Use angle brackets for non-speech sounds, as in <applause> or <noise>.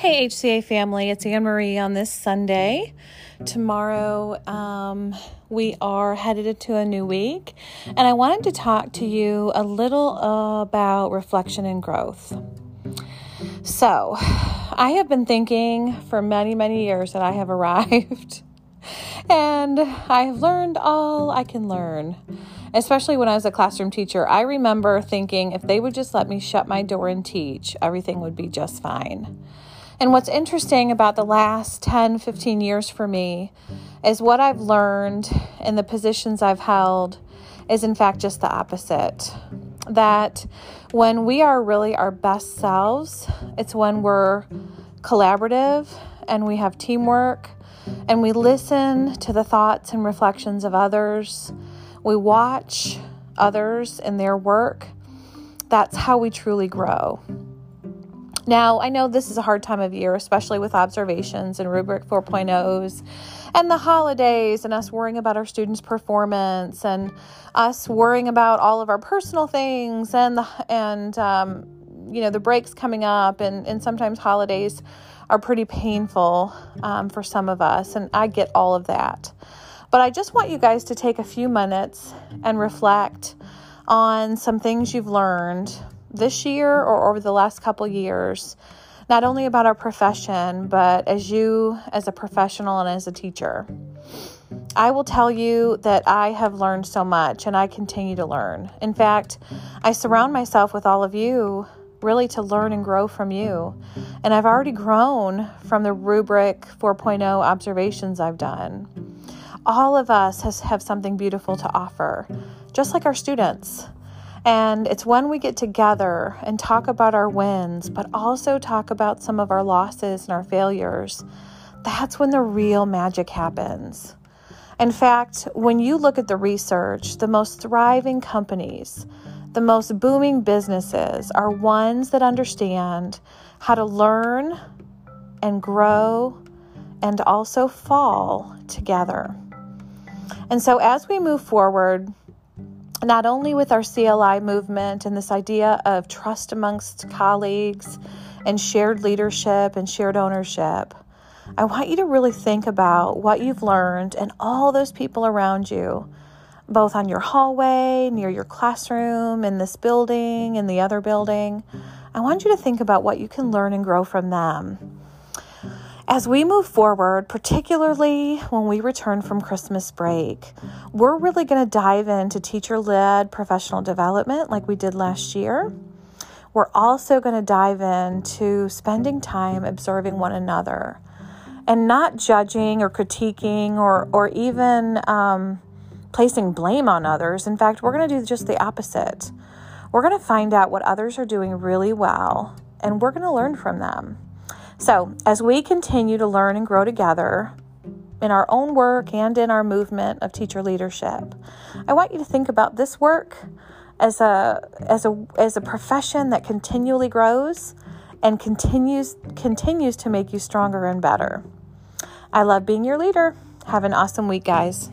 Hey, HCA family, it's Anne Marie on this Sunday. Tomorrow, um, we are headed into a new week, and I wanted to talk to you a little about reflection and growth. So, I have been thinking for many, many years that I have <laughs> arrived, and I have learned all I can learn especially when I was a classroom teacher. I remember thinking if they would just let me shut my door and teach, everything would be just fine. And what's interesting about the last 10, 15 years for me is what I've learned in the positions I've held is, in fact, just the opposite. That when we are really our best selves, it's when we're collaborative and we have teamwork and we listen to the thoughts and reflections of others. We watch others in their work. That's how we truly grow. Now, I know this is a hard time of year, especially with observations and rubric 4.0s and the holidays and us worrying about our students' performance and us worrying about all of our personal things and the, and um, you know the breaks coming up and, and sometimes holidays are pretty painful um, for some of us and I get all of that. But I just want you guys to take a few minutes and reflect on some things you've learned this year or over the last couple years, not only about our profession, but as you as a professional and as a teacher. I will tell you that I have learned so much and I continue to learn. In fact, I surround myself with all of you really to learn and grow from you. And I've already grown from the rubric 4.0 observations I've done. All of us has, have something beautiful to offer, just like our students. And it's when we get together and talk about our wins, but also talk about some of our losses and our failures, that's when the real magic happens. In fact, when you look at the research, the most thriving companies, the most booming businesses are ones that understand how to learn and grow and also fall together. And so, as we move forward, not only with our CLI movement and this idea of trust amongst colleagues and shared leadership and shared ownership, I want you to really think about what you've learned and all those people around you, both on your hallway, near your classroom, in this building, in the other building. I want you to think about what you can learn and grow from them. As we move forward, particularly when we return from Christmas break, we're really going to dive into teacher led professional development like we did last year. We're also going to dive into spending time observing one another and not judging or critiquing or, or even um, placing blame on others. In fact, we're going to do just the opposite. We're going to find out what others are doing really well and we're going to learn from them. So, as we continue to learn and grow together in our own work and in our movement of teacher leadership, I want you to think about this work as a as a as a profession that continually grows and continues continues to make you stronger and better. I love being your leader. Have an awesome week, guys.